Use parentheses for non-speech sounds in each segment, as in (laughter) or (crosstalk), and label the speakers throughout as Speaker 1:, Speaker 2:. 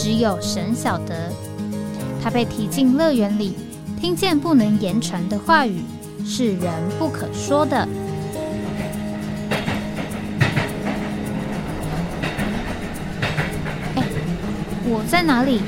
Speaker 1: 只有神晓得，他被提进乐园里，听见不能言传的话语，是人不可说的。哎，我在哪里？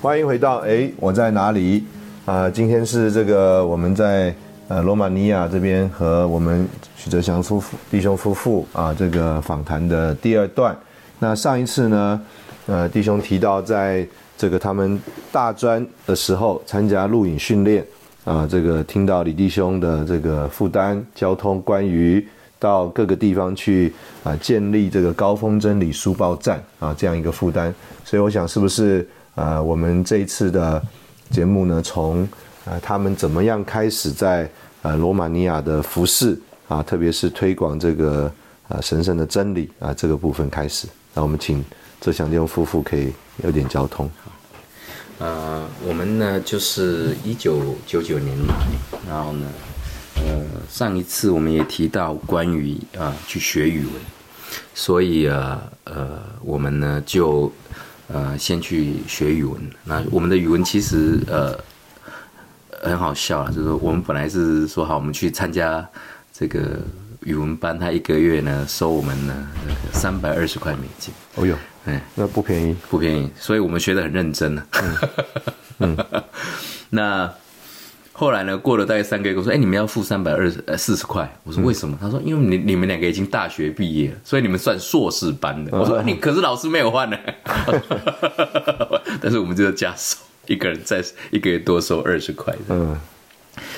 Speaker 2: 欢迎回到哎，我在哪里？啊，今天是这个我们在。呃，罗马尼亚这边和我们许哲祥夫妇弟兄夫妇啊，这个访谈的第二段。那上一次呢，呃，弟兄提到在这个他们大专的时候参加录影训练啊，这个听到李弟兄的这个负担交通，关于到各个地方去啊，建立这个高峰真理书报站啊，这样一个负担。所以我想，是不是呃，我们这一次的节目呢，从啊，他们怎么样开始在呃罗马尼亚的服饰啊，特别是推广这个啊神圣的真理啊这个部分开始？那我们请这祥弟夫妇可以有点交通。
Speaker 3: 呃，我们呢就是一九九九年来，然后呢，呃，上一次我们也提到关于啊去学语文，所以啊呃我们呢就呃先去学语文。那我们的语文其实呃。很好笑啊，就是我们本来是说好，我们去参加这个语文班，他一个月呢收我们呢三百二十块美金。
Speaker 2: 哦哟，哎，那不便宜，
Speaker 3: 不便宜，所以我们学的很认真呢。嗯，(laughs) 那后来呢，过了大概三个月，我说：“哎，你们要付三百二十呃四十块。”我说：“为什么？”他说：“因为你你们两个已经大学毕业了，所以你们算硕士班的。”我说：“你可是老师没有换呢。” (laughs) 但是我们就要加收。一个人在一个月多收二十块。嗯，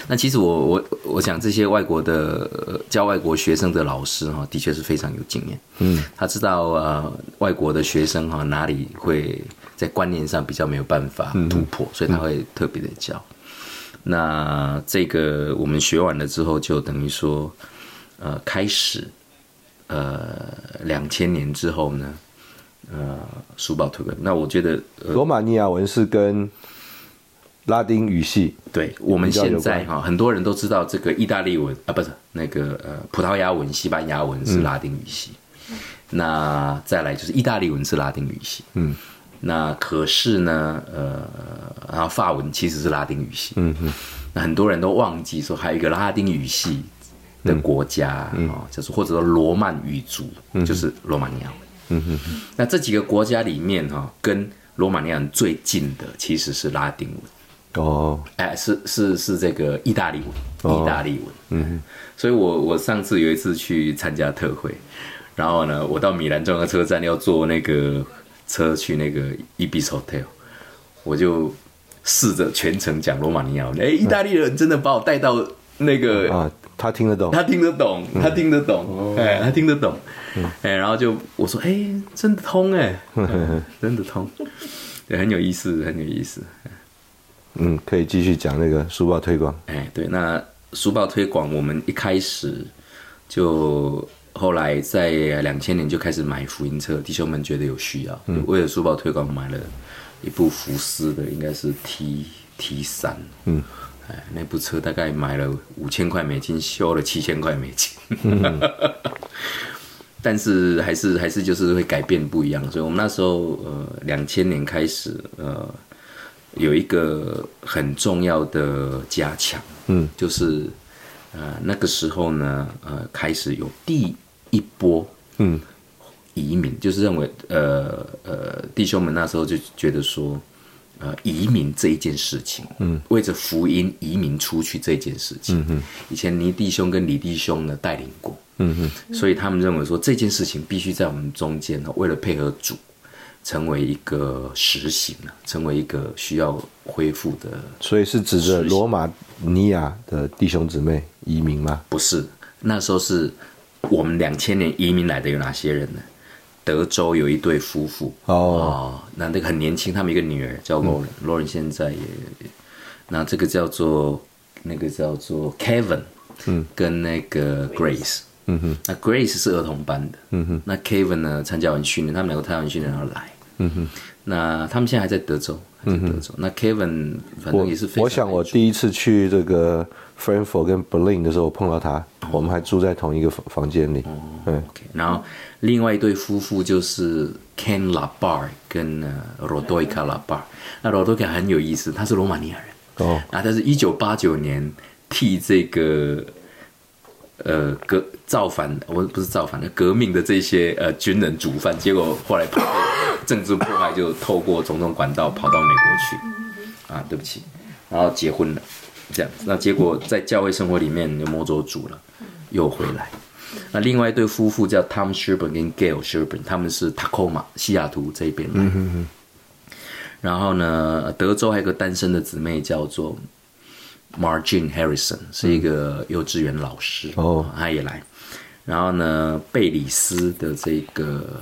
Speaker 3: 那其实我我我想这些外国的教外国学生的老师哈，的确是非常有经验。嗯，他知道呃外国的学生哈哪里会在观念上比较没有办法突破，所以他会特别的教。那这个我们学完了之后，就等于说呃开始呃两千年之后呢。呃，书报推文。那我觉得，
Speaker 2: 罗马尼亚文是跟拉丁语系。
Speaker 3: 对，我们现在哈，很多人都知道这个意大利文啊，不是那个呃，葡萄牙文、西班牙文是拉丁语系。那再来就是意大利文是拉丁语系。嗯。那可是呢，呃，然后法文其实是拉丁语系。嗯嗯。那很多人都忘记说，还有一个拉丁语系的国家啊，就是或者说罗曼语族，就是罗马尼亚。嗯哼哼，那这几个国家里面哈，跟罗马尼亚最近的其实是拉丁文。哦，哎，是是是这个意大利文，意大利文，嗯，所以我我上次有一次去参加特会，然后呢，我到米兰中央车站要坐那个车去那个 Ibis Hotel，我就试着全程讲罗马尼亚文，哎，意大利人真的把我带到那个啊。
Speaker 2: 他听得懂，
Speaker 3: 他听得懂，他听得懂，哎，他听得懂，哎，然后就我说，哎，真的通，哎，(laughs) 真的通，对，很有意思，很有意思。
Speaker 2: 嗯，可以继续讲那个书报推广。
Speaker 3: 哎，对，那书报推广，我们一开始就后来在两千年就开始买福音车，弟兄们觉得有需要，为了书报推广，买了一部福斯的，应该是 T T 三，嗯。哎，那部车大概买了五千块美金，修了七千块美金，(laughs) 但是还是还是就是会改变不一样。所以我们那时候呃，两千年开始呃，有一个很重要的加强，嗯，就是呃那个时候呢呃开始有第一波嗯移民，就是认为呃呃弟兄们那时候就觉得说。呃，移民这一件事情，嗯，为着福音移民出去这件事情，嗯以前倪弟兄跟李弟兄呢带领过，嗯哼，所以他们认为说这件事情必须在我们中间呢，为了配合主，成为一个实行了，成为一个需要恢复的，
Speaker 2: 所以是指着罗马尼亚的弟兄姊妹移民吗？
Speaker 3: 不是，那时候是我们两千年移民来的有哪些人呢？德州有一对夫妇。
Speaker 2: 哦，
Speaker 3: 那那个很年轻，他们一个女儿叫 Lauren，Lauren 现在也，那这个叫做那个叫做 Kevin，嗯，跟那个 Grace，嗯哼，那 Grace 是儿童班的，嗯哼，那 Kevin 呢参加完训练，他们两个参加完训练然后来，嗯哼，那他们现在还在德州，还在德州，那 Kevin 反正也是非常，
Speaker 2: 我想我第一次去这个。Frankfurt 跟 Berlin 的时候碰到他，我们还住在同一个房房间里。
Speaker 3: 嗯，OK。然后另外一对夫妇就是 Ken Labar 跟 Rodoika Labar。那 Rodoika 很有意思，他是罗马尼亚人。哦。啊，他是一九八九年替这个呃革造反，我不是造反的革命的这些呃军人主犯，结果后来被政治迫害，就透过种种管道跑到美国去。啊，对不起。然后结婚了。这样，那结果在教会生活里面就摸着主了，又回来。那另外一对夫妇叫 Tom Sherburn 跟 Gail Sherburn，他们是 Tacoma 西雅图这边来。然后呢，德州还有个单身的姊妹叫做 Margin Harrison，是一个幼稚园老师哦，他也来。然后呢，贝里斯的这个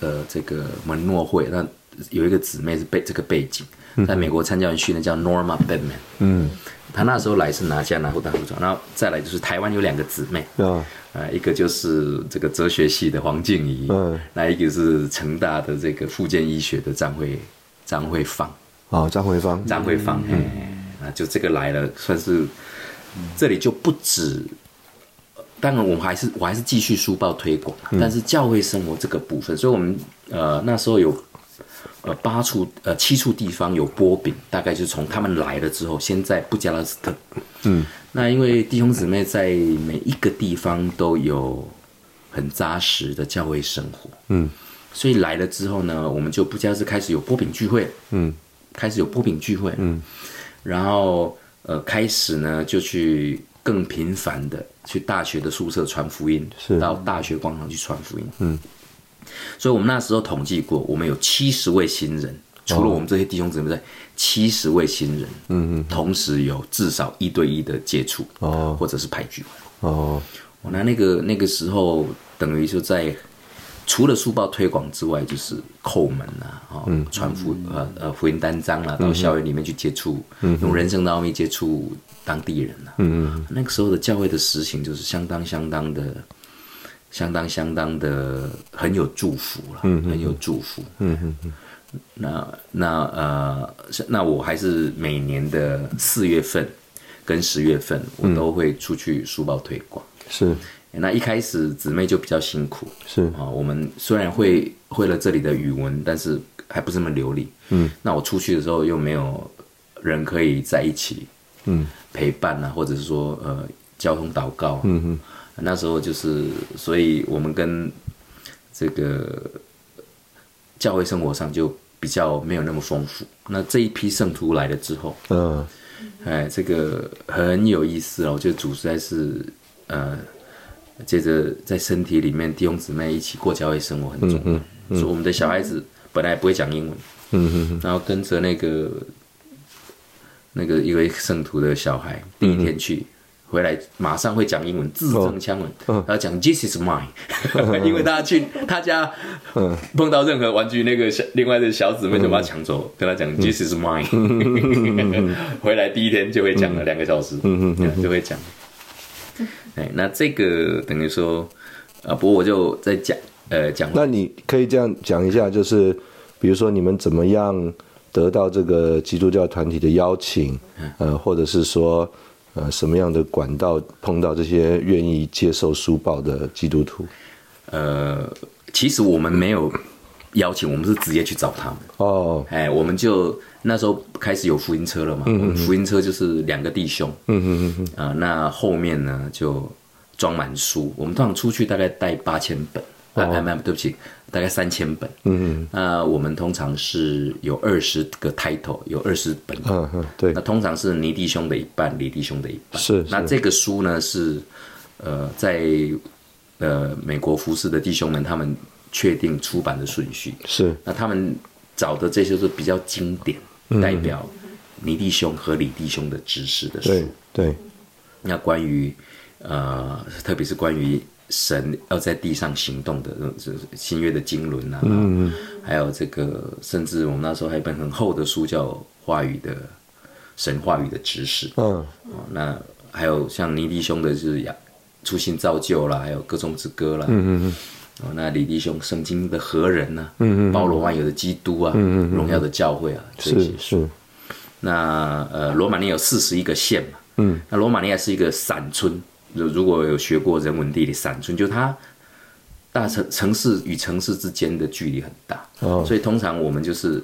Speaker 3: 呃这个门诺会，那有一个姊妹是背这个背景，在美国参加完训练叫 Norma Bedman。嗯。他那时候来是拿加拿大护照，然后再来就是台湾有两个姊妹，啊，一个就是这个哲学系的黄静怡，嗯，那一个是成大的这个附件医学的张慧张慧芳，
Speaker 2: 哦，张慧芳，
Speaker 3: 张慧芳，哎，那就这个来了，算是这里就不止，当然我们还是我还是继续书报推广，但是教会生活这个部分，所以我们呃那时候有。呃，八处呃七处地方有波饼，大概就是从他们来了之后，先在布加勒斯特。嗯，那因为弟兄姊妹在每一个地方都有很扎实的教会生活。嗯，所以来了之后呢，我们就不加是开始有波饼聚会。嗯，开始有波饼聚会。嗯，然后呃，开始呢就去更频繁的去大学的宿舍传福音，是。到大学广场去传福音。嗯。所以，我们那时候统计过，我们有七十位新人，除了我们这些弟兄姊妹在，七十位新人，嗯嗯，同时有至少一对一的接触，哦，或者是排聚会，哦，那那个那个时候，等于就在除了书报推广之外，就是叩门啊，哦，传福呃呃福音单张啊，到校园里面去接触，用人生的奥秘接触当地人啊，嗯嗯，那个时候的教会的实行就是相当相当的。相当相当的很有祝福了，很有祝福。嗯嗯嗯。那那呃，那我还是每年的四月份跟十月份，我都会出去书报推广。
Speaker 2: 是。
Speaker 3: 那一开始姊妹就比较辛苦。是啊，我们虽然会会了这里的语文，但是还不是那么流利。嗯。那我出去的时候又没有人可以在一起，嗯，陪伴啊，或者是说呃，交通祷告。嗯嗯。那时候就是，所以我们跟这个教会生活上就比较没有那么丰富。那这一批圣徒来了之后，嗯，哎，这个很有意思哦。我觉得主实在是，呃，接着在身体里面弟兄姊妹一起过教会生活很重要。说我们的小孩子本来不会讲英文，嗯然后跟着那个那个一位圣徒的小孩第一天去。回来马上会讲英文，字正腔圆。然后讲 This is mine，(laughs) 因为他去他家碰到任何玩具，那个小另外的小姊妹就把他抢走，跟他讲 This is mine。(laughs) (laughs) 回来第一天就会讲了两个小时，就会讲。哎，那这个等于说啊，不过我就在讲呃讲。
Speaker 2: 那你可以这样讲一下，就是比如说你们怎么样得到这个基督教团体的邀请，呃，或者是说。呃，什么样的管道碰到这些愿意接受书报的基督徒？
Speaker 3: 呃，其实我们没有邀请，我们是直接去找他们。哦，哎，我们就那时候开始有福音车了嘛。嗯福音车就是两个弟兄。嗯嗯嗯啊，那后面呢就装满书。我们通常出去大概带八千本。哎哎，对不起，大概三千本。嗯嗯。那我们通常是有二十个 title，有二十本。嗯嗯，对。那通常是尼弟兄的一半，李弟兄的一半。是。那这个书呢是，呃，在呃美国服侍的弟兄们，他们确定出版的顺序。是。那他们找的这些是比较经典，代表尼弟兄和李弟兄的知识的书。
Speaker 2: 对对。
Speaker 3: 那关于呃，特别是关于。神要在地上行动的，就是新约的经纶啊，嗯还有这个，甚至我们那时候还有一本很厚的书叫《话语的神话语的知识》，
Speaker 2: 嗯，
Speaker 3: 哦，那还有像尼弟兄的就是呀，初心造就啦，还有歌中之歌啦，嗯嗯嗯，哦，那李弟兄圣经的何人呢、嗯嗯，包罗万有的基督啊，嗯嗯，荣耀的教会啊，这些。
Speaker 2: 是。是，
Speaker 3: 那呃，罗马尼亚有四十一个县嘛，嗯，那罗马尼亚是一个散村，如如果有学过人文地理，散村就是它大城城市与城市之间的距离很大，
Speaker 2: 哦。
Speaker 3: 所以通常我们就是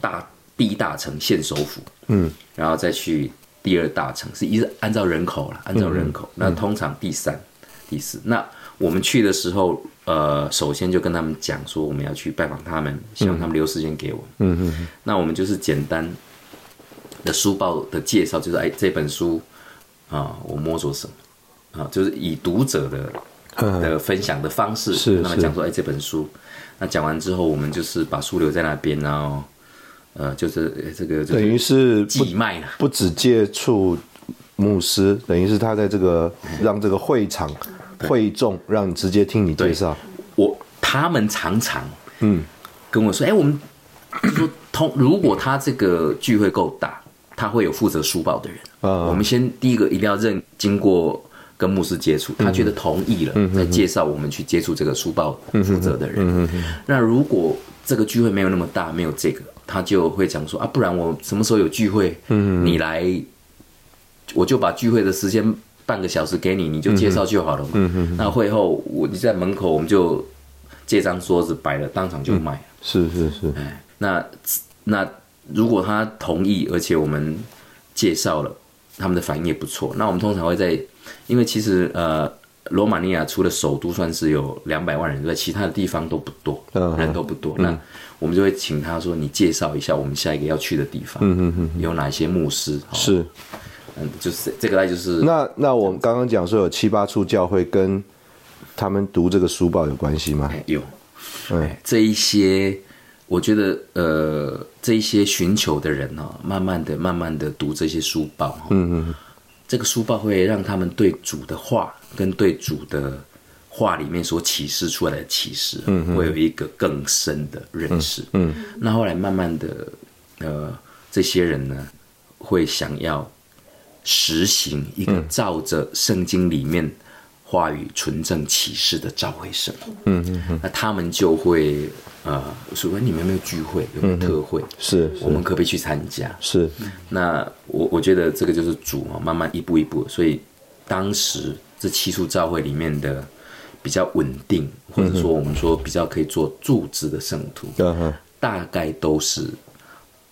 Speaker 3: 大第一大城县首府，嗯，然后再去第二大城，是一直按照人口了，按照人口，那通常第三、第四，那我们去的时候，呃，首先就跟他们讲说我们要去拜访他们，希望他们留时间给我们，嗯嗯，那我们就是简单的书报的介绍，就是哎这本书啊，我摸索什么啊，就是以读者的的分享的方式
Speaker 2: 是是
Speaker 3: 跟他们讲说，哎这本书，那讲完之后，我们就是把书留在那边，然后呃，就是哎这个
Speaker 2: 等于是
Speaker 3: 寄卖了。
Speaker 2: 不只接触牧师，等于是他在这个让这个会场会众让你直接听你介绍，
Speaker 3: 我他们常常嗯。跟我说，哎、我们就说通，如果他这个聚会够大，他会有负责书报的人。
Speaker 2: 啊。
Speaker 3: 我们先第一个一定要认经过跟牧师接触，他觉得同意了，再介绍我们去接触这个书报负责的人。那如果这个聚会没有那么大，没有这个，他就会讲说啊，不然我什么时候有聚会，你来，我就把聚会的时间半个小时给你，你就介绍就好了嘛。那会后我你在门口，我们就借张桌子摆了，当场就卖了。
Speaker 2: 是是是，
Speaker 3: 哎，那那如果他同意，而且我们介绍了，他们的反应也不错，那我们通常会在，因为其实呃，罗马尼亚除了首都算是有两百万人之外，其他的地方都不多，
Speaker 2: 嗯
Speaker 3: 人都不多。那我们就会请他说，你介绍一下我们下一个要去的地方，有哪些牧师？哦
Speaker 2: 是。
Speaker 3: 嗯，就是这个，大概就是
Speaker 2: 那那我们刚刚讲说有七八处教会跟他们读这个书报有关系吗？
Speaker 3: 哎有，哎，这一些，我觉得呃，这一些寻求的人哦、慢慢的、慢慢的读这些书报哦、嗯嗯，这个书报会让他们对主的话跟对主的话里面所启示出来的启示，嗯会有一个更深的认识。嗯，那后来慢慢的，呃，这些人呢，会想要实行一个照着圣经里面话语纯正启示的召会生活。嗯嗯嗯，那他们就会呃说，你们有没有聚会，有没有特会？
Speaker 2: 是
Speaker 3: 我们可不可以去参加？
Speaker 2: 是。
Speaker 3: 那我我觉得这个就是主啊，慢慢一步一步，所以当时这七处召会里面的比较稳定，或者说我们说比较可以做柱子的圣徒，
Speaker 2: 嗯。
Speaker 3: 大概都是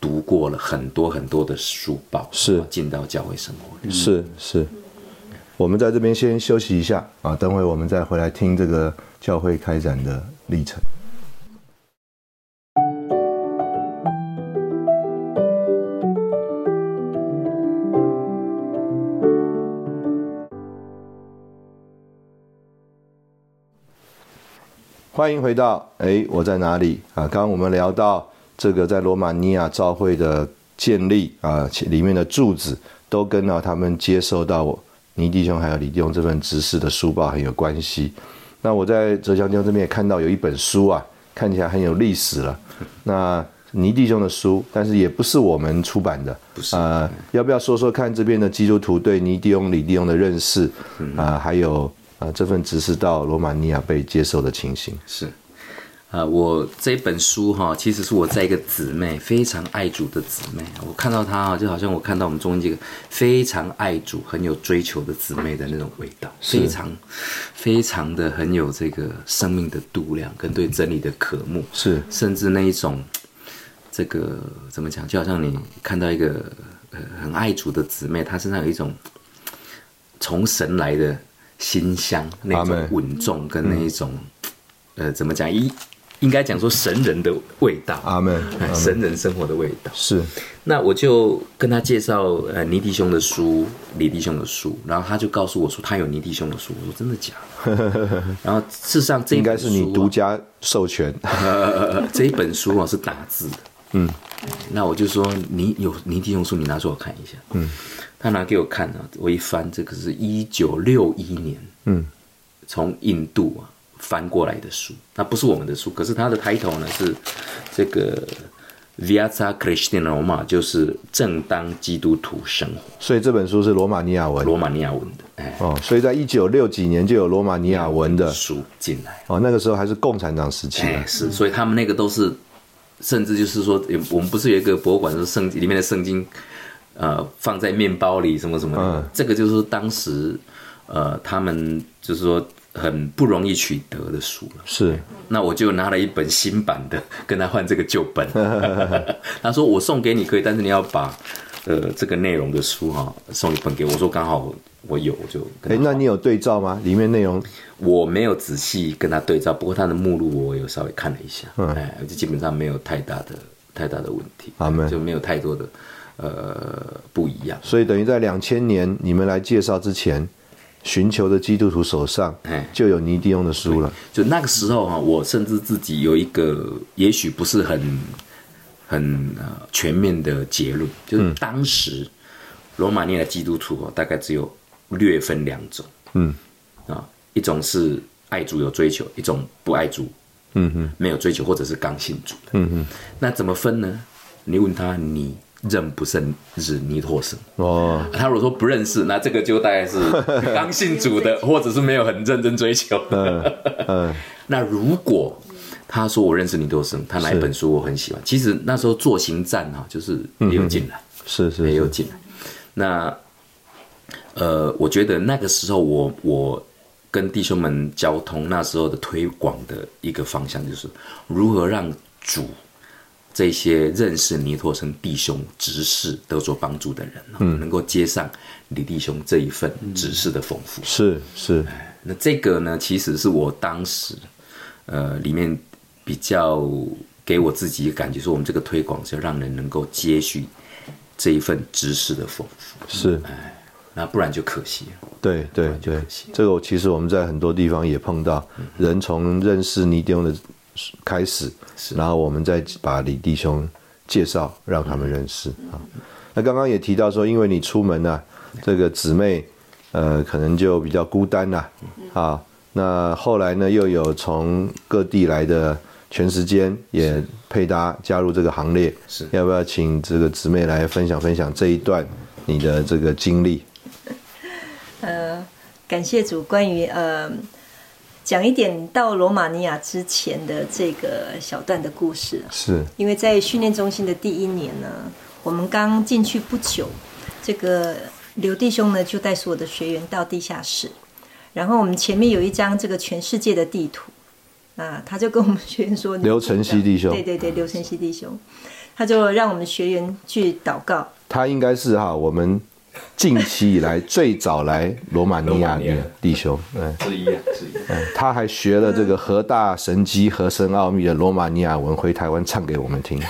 Speaker 3: 读过了很多很多的书报，
Speaker 2: 是
Speaker 3: 进到教会生活里。
Speaker 2: 是是，我们在这边先休息一下啊，等会我们再回来听这个教会开展的历程。欢迎回到哎，我在哪里啊？刚刚我们聊到这个在罗马尼亚教会的建立啊，其里面的柱子都跟到他们接受到尼弟兄还有李弟兄这份执事的书报很有关系。那我在浙江江这边也看到有一本书啊，看起来很有历史了。(laughs) 那尼弟兄的书，但是也不是我们出版的，
Speaker 3: 不是
Speaker 2: 呃，要不要说说看这边的基督徒对尼弟兄、李弟兄的认识啊、还有啊、这份执事到罗马尼亚被接受的情形？
Speaker 3: 是，啊、我这本书哈，其实是我在一个姊妹非常爱主的姊妹，我看到她啊，就好像我看到我们中间这个非常爱主、很有追求的姊妹的那种味道，非常非常的很有这个生命的度量跟对真理的渴慕，
Speaker 2: 是。
Speaker 3: 甚至那一种这个怎么讲，就好像你看到一个呃很爱主的姊妹，她身上有一种从神来的馨香，那种稳重跟那一种、呃怎么讲，应应该讲说神人的味道，
Speaker 2: 阿门
Speaker 3: 神人生活的味道。
Speaker 2: 是。
Speaker 3: 那我就跟他介绍呃尼弟兄的书、李弟兄的书，然后他就告诉我说他有尼弟兄的书，我说真的假的？(laughs) 然后事实上这一
Speaker 2: 应该是你独家授权，
Speaker 3: 呃，(laughs) 这一本书啊是打字的，嗯，那我就说你有尼弟兄书，你拿出我看一下，嗯，他拿给我看啊，我一翻，这个是一九六一年，
Speaker 2: 嗯，
Speaker 3: 从印度啊翻过来的书，那不是我们的书，可是它的抬头呢是这个 Viața Creștină 就是正当基督徒生活。
Speaker 2: 所以这本书是罗马尼亚文，
Speaker 3: 罗马尼亚文的，哎，
Speaker 2: 哦，所以在一九六几年就有罗马尼亚文的
Speaker 3: 书进来。
Speaker 2: 哦，那个时候还是共产党时期
Speaker 3: 哎，是，所以他们那个都是，甚至就是说，我们不是有一个博物馆，是圣里面的圣经，呃，放在面包里什么什么的，这个就是当时，呃，他们就是说。很不容易取得的书了，
Speaker 2: 是。
Speaker 3: 那我就拿了一本新版的，跟他换这个旧本。(laughs) 他说我送给你可以，但是你要把呃这个内容的书哈送一本给我。我说刚好我有，就。
Speaker 2: 哎，那你有对照吗？里面内容
Speaker 3: 我没有仔细跟他对照，不过他的目录我有稍微看了一下，哎，就基本上没有太大的太大的问题，就没有太多的呃不一样。
Speaker 2: 所以等于在两千年你们来介绍之前。寻求的基督徒手上，就有尼迪翁的书了。
Speaker 3: 就那个时候哈，我甚至自己有一个，也许不是很很全面的结论，就是当时罗马尼亚的基督徒哦，大概只有略分两种，嗯啊，一种是爱主有追求，一种不爱主，嗯哼，没有追求或者是刚信主的，嗯哼。那怎么分呢？你问他你。认不认识尼托生哦？他如果说不认识，那这个就大概是 (laughs) 刚信主的，或者是没有很认真追求。嗯，(laughs) 那如果他说我认识尼托生，他哪一本书我很喜欢？其实那时候做行战哈，就是也有进来，
Speaker 2: 是是
Speaker 3: 也有进来。那呃，我觉得那个时候我我跟弟兄们交通那时候的推广的一个方向，就是如何让主。这些认识尼托生弟兄执事得所帮助的人，嗯，能够接上李弟兄这一份执事的丰富，
Speaker 2: 是是。
Speaker 3: 那这个呢，其实是我当时，呃，里面比较给我自己感觉说，我们这个推广是要让人能够接续这一份知识的丰富，
Speaker 2: 是。
Speaker 3: 哎，那不然就可惜了。
Speaker 2: 对对对，这个其实我们在很多地方也碰到，人从认识尼弟兄的。开始，然后我们再把李弟兄介绍，让他们认识啊。那刚刚也提到说，因为你出门呢，这个姊妹呃可能就比较孤单呐啊。那后来呢，又有从各地来的全时间也配搭加入这个行列，
Speaker 3: 是
Speaker 2: 要不要请这个姊妹来分享分享这一段你的这个经历？(laughs)
Speaker 4: 呃，感谢主，关于呃。讲一点到罗马尼亚之前的这个小段的故事，
Speaker 2: 是。
Speaker 4: 因为在训练中心的第一年呢，我们刚进去不久，这个刘弟兄呢就带所有的学员到地下室，然后我们前面有一张这个全世界的地图，啊，他就跟我们学员说，(laughs)
Speaker 2: 刘晨曦弟兄，
Speaker 4: 对对对，刘晨曦弟兄，他就让我们学员去祷告，
Speaker 2: 他应该是哈我们。近期以来最早来罗马尼亚的弟兄，
Speaker 3: 嗯，之一啊，之一。
Speaker 2: 嗯，他还学了这个和大神机和神奥秘的罗马尼亚文，回台湾唱给我们听。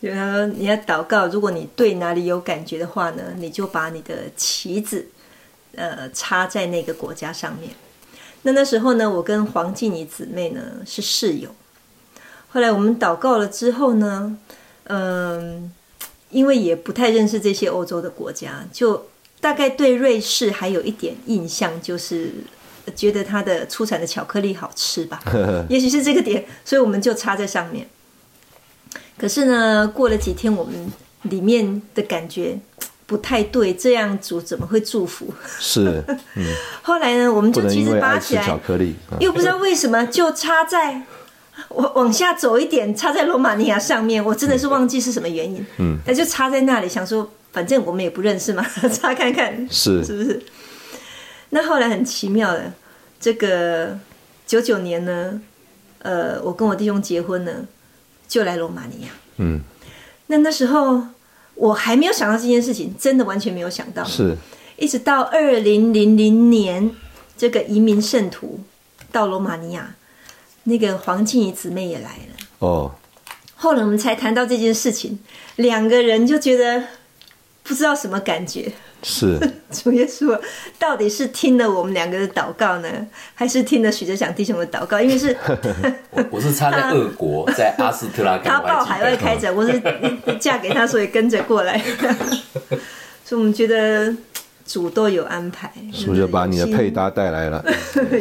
Speaker 4: 就他说你要祷告，如果你对哪里有感觉的话呢，你就把你的旗子，呃，插在那个国家上面。那那时候呢，我跟黄静怡姊妹呢是室友。后来我们祷告了之后呢，嗯。因为也不太认识这些欧洲的国家，就大概对瑞士还有一点印象，就是觉得它的出产的巧克力好吃吧，(laughs) 也许是这个点，所以我们就插在上面。可是呢，过了几天，我们里面的感觉不太对，这样煮怎么会祝福？
Speaker 2: 是，(laughs)
Speaker 4: 后来呢，我们就其实拔起来，
Speaker 2: 巧克力 (laughs)
Speaker 4: 又不知道为什么就插在。我往下走一点，插在罗马尼亚上面，我真的是忘记是什么原因。嗯，那就插在那里，想说反正我们也不认识嘛，(laughs) 插看看
Speaker 2: 是
Speaker 4: 是不是？那后来很奇妙的，这个九九年呢，呃，我跟我弟兄结婚呢，就来罗马尼亚。嗯，那那时候我还没有想到这件事情，真的完全没有想到。
Speaker 2: 是，
Speaker 4: 一直到二零零零年，这个移民圣徒到罗马尼亚。那个黄静怡姊妹也来了哦，后来我们才谈到这件事情，两个人就觉得不知道什么感觉。
Speaker 2: 是 (laughs)
Speaker 4: 主耶稣到底是听了我们两个的祷告呢，还是听了许哲祥弟兄的祷告？因为是 (laughs)
Speaker 3: 我我是差在俄国，在阿斯特拉，
Speaker 4: 他报海外开展，我是 (laughs) 嫁给他，所以跟着过来。所以我们觉得主都有安排，
Speaker 2: 是不是把你的配搭带来了。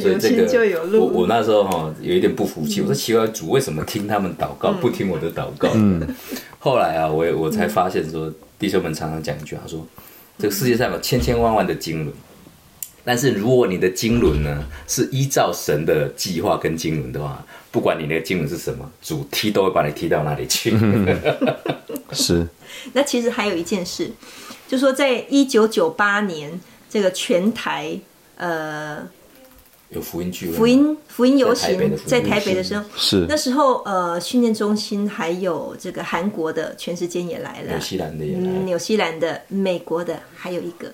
Speaker 4: 有心就有路。
Speaker 3: 我我那时候哈有一点不服气，我说奇怪，主为什么听他们祷告，不听我的祷告？嗯，后来啊，我我才发现说，弟兄们常常讲一句，他说，这个世界上有千千万万的经纶，但是如果你的经纶呢是依照神的计划跟经纶的话，不管你那个经纶是什么，主踢都会把你踢到那里去。
Speaker 2: 是。(laughs)
Speaker 4: 那其实还有一件事。就说在一九九八年，这个全台呃
Speaker 3: 有福音聚会、
Speaker 4: 福音福音游行。在台北的时候，
Speaker 2: 是。
Speaker 4: 那时候呃训练中心还有这个韩国的，全世界也来了，
Speaker 3: 纽西兰的也来，
Speaker 4: 纽西兰的、美国的，还有一个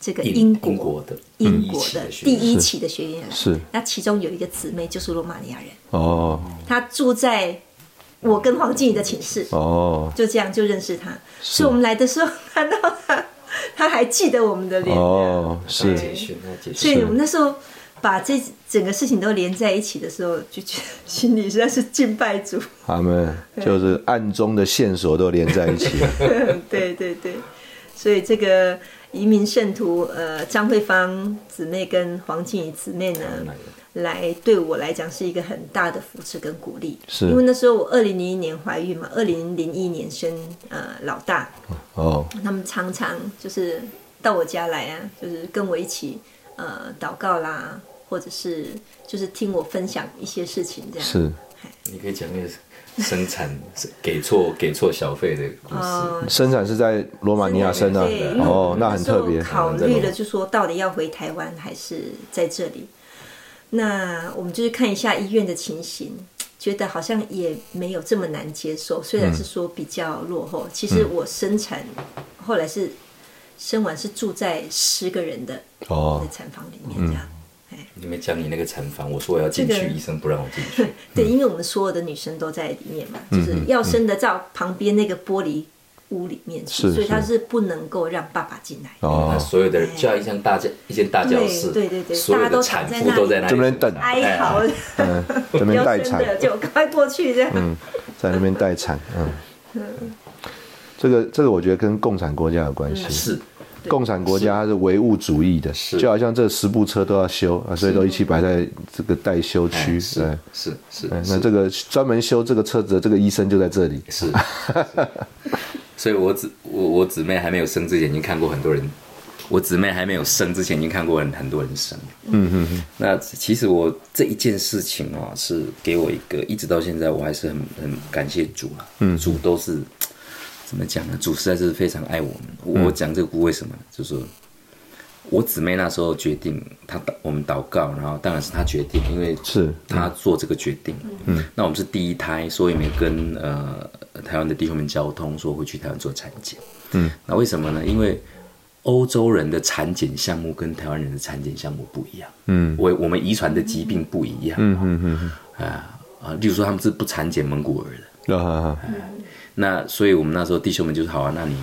Speaker 4: 这个英
Speaker 3: 国
Speaker 4: 的。英国的第一期的学员。来，
Speaker 2: 是。
Speaker 4: 那其中有一个姊妹就是罗马尼亚人。
Speaker 2: 哦，
Speaker 4: 她住在。我跟黄静怡的寝室。哦，就这样就认识他，所以我们来的时候看到他，他还记得我们的脸。
Speaker 2: 哦，是，
Speaker 4: 所以我们那时候把这整个事情都连在一起的时候，就觉得心里实在是敬拜主。
Speaker 2: 他们就是暗中的线索都连在一起了。(laughs)
Speaker 4: 对对对，所以这个移民圣徒呃张慧芳姊妹跟黄静怡姊妹呢。来对我来讲是一个很大的扶持跟鼓励，
Speaker 2: 是。
Speaker 4: 因为那时候我二零零一年怀孕嘛，二零零一年生呃老大，哦，他们常常就是到我家来啊，就是跟我一起呃祷告啦，或者是就是听我分享一些事情这样。
Speaker 2: 是，
Speaker 3: 你可以讲那个生产 (laughs) 给错给错小费的故事。
Speaker 2: 生产是在罗马尼亚生的，哦，那很特别。
Speaker 4: 考虑了就说到底要回台湾还是在这里。那我们就是看一下医院的情形，觉得好像也没有这么难接受。虽然是说比较落后，其实我生产后来是生完是住在十个人的哦产房里面这样。
Speaker 3: 你没讲你那个产房，我说我要进去，医生不让我进去。(laughs)
Speaker 4: 对，因为我们所有的女生都在里面嘛，就是要生的照旁边那个玻璃。屋里面去，所以他是不能够让爸爸进来。
Speaker 3: 哦，所有的人就要一间大教一间大教室，
Speaker 4: 对对对，
Speaker 3: 所有的产妇都在那
Speaker 2: 这边等。
Speaker 4: 哀嚎，
Speaker 2: 嗯，(laughs) 这边待产，
Speaker 4: 就赶快过去这样。嗯，
Speaker 2: 在那边待产，嗯，这个这个我觉得跟共产国家有关系，
Speaker 3: 是
Speaker 2: 共产国家它是唯物主义的，
Speaker 3: 是
Speaker 2: 就好像这十部车都要修啊，所以都一起摆在这个待修区，
Speaker 3: 对，是是，
Speaker 2: 那这个专门修这个车子的这个医生就在这里，
Speaker 3: 是。(laughs) 所以，我姊我我姊妹还没有生之前，已经看过很多人。我姊妹还没有生之前，已经看过很很多人生。嗯嗯嗯。那其实我这一件事情啊，是给我一个，一直到现在，我还是很很感谢主啊。嗯。主都是怎么讲呢？主实在是非常爱我们。我讲这个故为什么？就是。我姊妹那时候决定，她祷我们祷告，然后当然是她决定，因为
Speaker 2: 是
Speaker 3: 她做这个决定。嗯，那我们是第一胎，所以没跟呃台湾的弟兄们交通，说会去台湾做产检。嗯，那为什么呢？因为欧洲人的产检项目跟台湾人的产检项目不一样。嗯，我我们遗传的疾病不一样。嗯嗯嗯啊啊，例如说他们是不产检蒙古儿的。啊那所以我们那时候弟兄们就是好啊，那你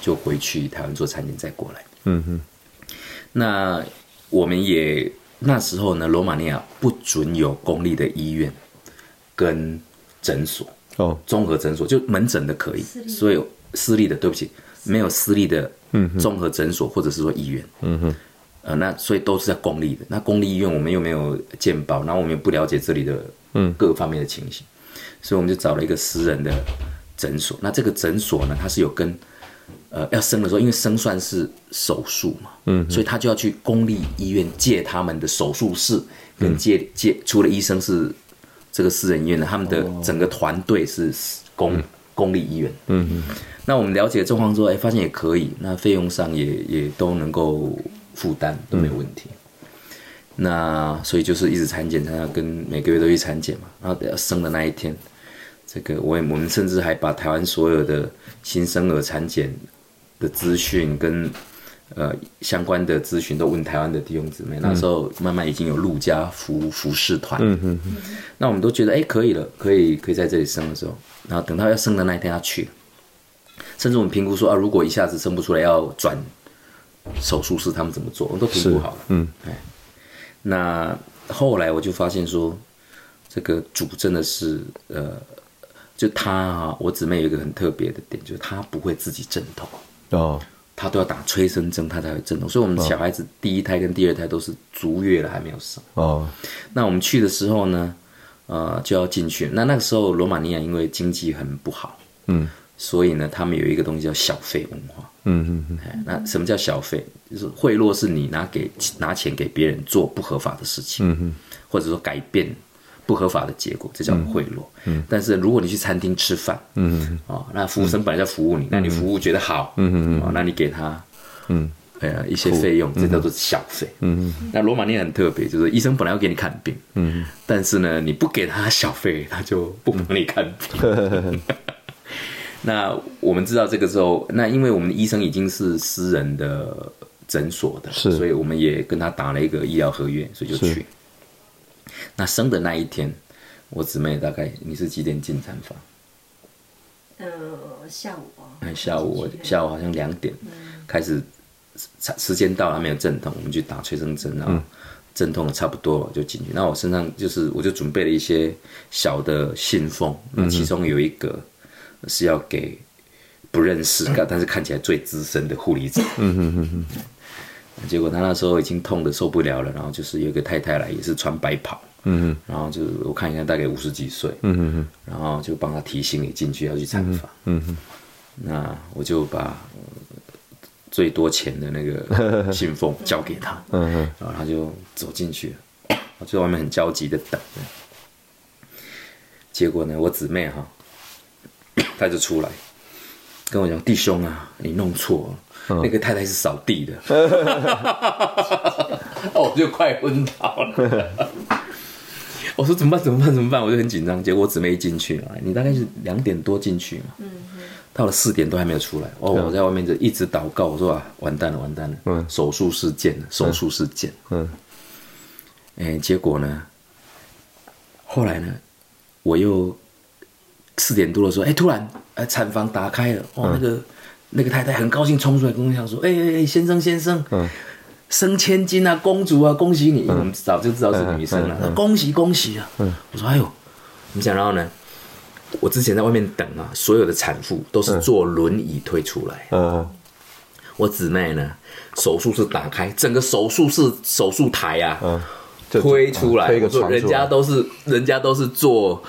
Speaker 3: 就回去台湾做产检再过来。嗯哼。那我们也那时候呢，罗马尼亚不准有公立的医院跟诊所哦，综合诊所就门诊的可以，所以私立的对不起，没有私立的综合诊所或者是说医院，嗯哼，呃，那所以都是在公立的。那公立医院我们又没有健保，然后我们又不了解这里的嗯各方面的情形，所以我们就找了一个私人的诊所。那这个诊所呢，它是有跟。呃，要生的时候，因为生算是手术嘛，嗯，所以他就要去公立医院借他们的手术室，跟借借，除了医生是这个私人医院的，他们的整个团队是公公立医院，嗯嗯。那我们了解状况之后，哎，发现也可以，那费用上也也都能够负担，都没有问题。那所以就是一直产检，他要跟每个月都去产检嘛，然后要生的那一天，这个我我们甚至还把台湾所有的新生儿产检。的资讯跟呃相关的咨询都问台湾的弟兄姊妹，那时候慢慢已经有陆家服服侍团，嗯嗯嗯，那我们都觉得哎可以了，可以可以在这里生的时候，然后等到要生的那一天要去，甚至我们评估说啊，如果一下子生不出来要转手术室，他们怎么做，我们都评估好了，嗯，哎，那后来我就发现说，这个主真的是呃，就他啊，我姊妹有一个很特别的点，就是她不会自己阵痛。哦，她都要打催生针，她才会震动。所以，我们小孩子第一胎跟第二胎都是足月了还没有生。
Speaker 2: 哦，
Speaker 3: 那我们去的时候呢，呃，就要进去。那那个时候，罗马尼亚因为经济很不好，
Speaker 2: 嗯
Speaker 3: 所以呢，他们有一个东西叫小费文化。
Speaker 2: 嗯嗯嗯，
Speaker 3: 哎，那什么叫小费？就是贿赂是你拿给拿钱给别人做不合法的事情，
Speaker 2: 嗯哼
Speaker 3: 或者说改变不合法的结果，这叫贿赂。嗯，但是如果你去餐厅吃饭，
Speaker 2: 嗯
Speaker 3: 哦，那服务生本来在服务你，那你服务觉得好，
Speaker 2: 嗯嗯
Speaker 3: 哦，那你给他
Speaker 2: 嗯。
Speaker 3: 呃一些费用，这叫做小费。
Speaker 2: 嗯
Speaker 3: 那罗马尼亚很特别，就是医生本来要给你看病，
Speaker 2: 嗯。
Speaker 3: 但是呢，你不给他小费，他就不帮你看病。(laughs) (laughs) 那我们知道这个之后，那因为我们的医生已经是私人的诊所的，
Speaker 2: 是。
Speaker 3: 所以我们也跟他打了一个医疗合约，所以就去。那生的那一天，我姊妹大概你是几点进产房？
Speaker 4: 呃，下午哦，
Speaker 3: 嗯下午我下午好像两点开始，时时间到了没有阵痛，我们去打催生针，然后阵痛的差不多了就进去。那我身上就是我就准备了一些小的信封，那其中有一个是要给不认识但是看起来最资深的护理长。
Speaker 2: 嗯嗯嗯
Speaker 3: 结果他那时候已经痛的受不了了，然后就是有一个太太来，也是穿白袍，
Speaker 2: 嗯
Speaker 3: 然后就我看一下大概五十几岁，
Speaker 2: 嗯嗯
Speaker 3: 然后就帮他提行李进去要去产房。
Speaker 2: 嗯
Speaker 3: 那我就把呃最多钱的那个 (laughs) 信封交给他，
Speaker 2: 嗯
Speaker 3: 然后他就走进去了，我就在外面很焦急的等。结果呢，我姊妹哈，她就出来跟我讲：“弟兄啊，你弄错了，那个太太是扫地的。(laughs) ”哦，我就快昏倒了。(laughs) 我说怎么办？怎么办？怎么办？我就很紧张。结果我姊妹一进去了，你大概是两点多进去嘛，到了四点都还没有出来。哦，我在外面就一直祷告，我说啊，完蛋了，完蛋了，
Speaker 2: 嗯
Speaker 3: 手术事件，手术事件。
Speaker 2: 嗯
Speaker 3: 哎，结果呢，后来呢，我又四点多的时候，哎，突然，呃，产房打开了，哦，那个那个太太很高兴冲出来跟我讲说，哎哎哎，先生先生，
Speaker 2: 嗯
Speaker 3: 升千金啊，公主啊，恭喜你！我们早就知道是女生了，恭喜恭喜啊！我说哎呦，你想然后呢？我之前在外面等啊，所有的产妇都是坐轮椅推出来，
Speaker 2: 嗯
Speaker 3: 我姊妹呢，手术室打开，整个手术室手术台啊，推出来，人家都是人家都是坐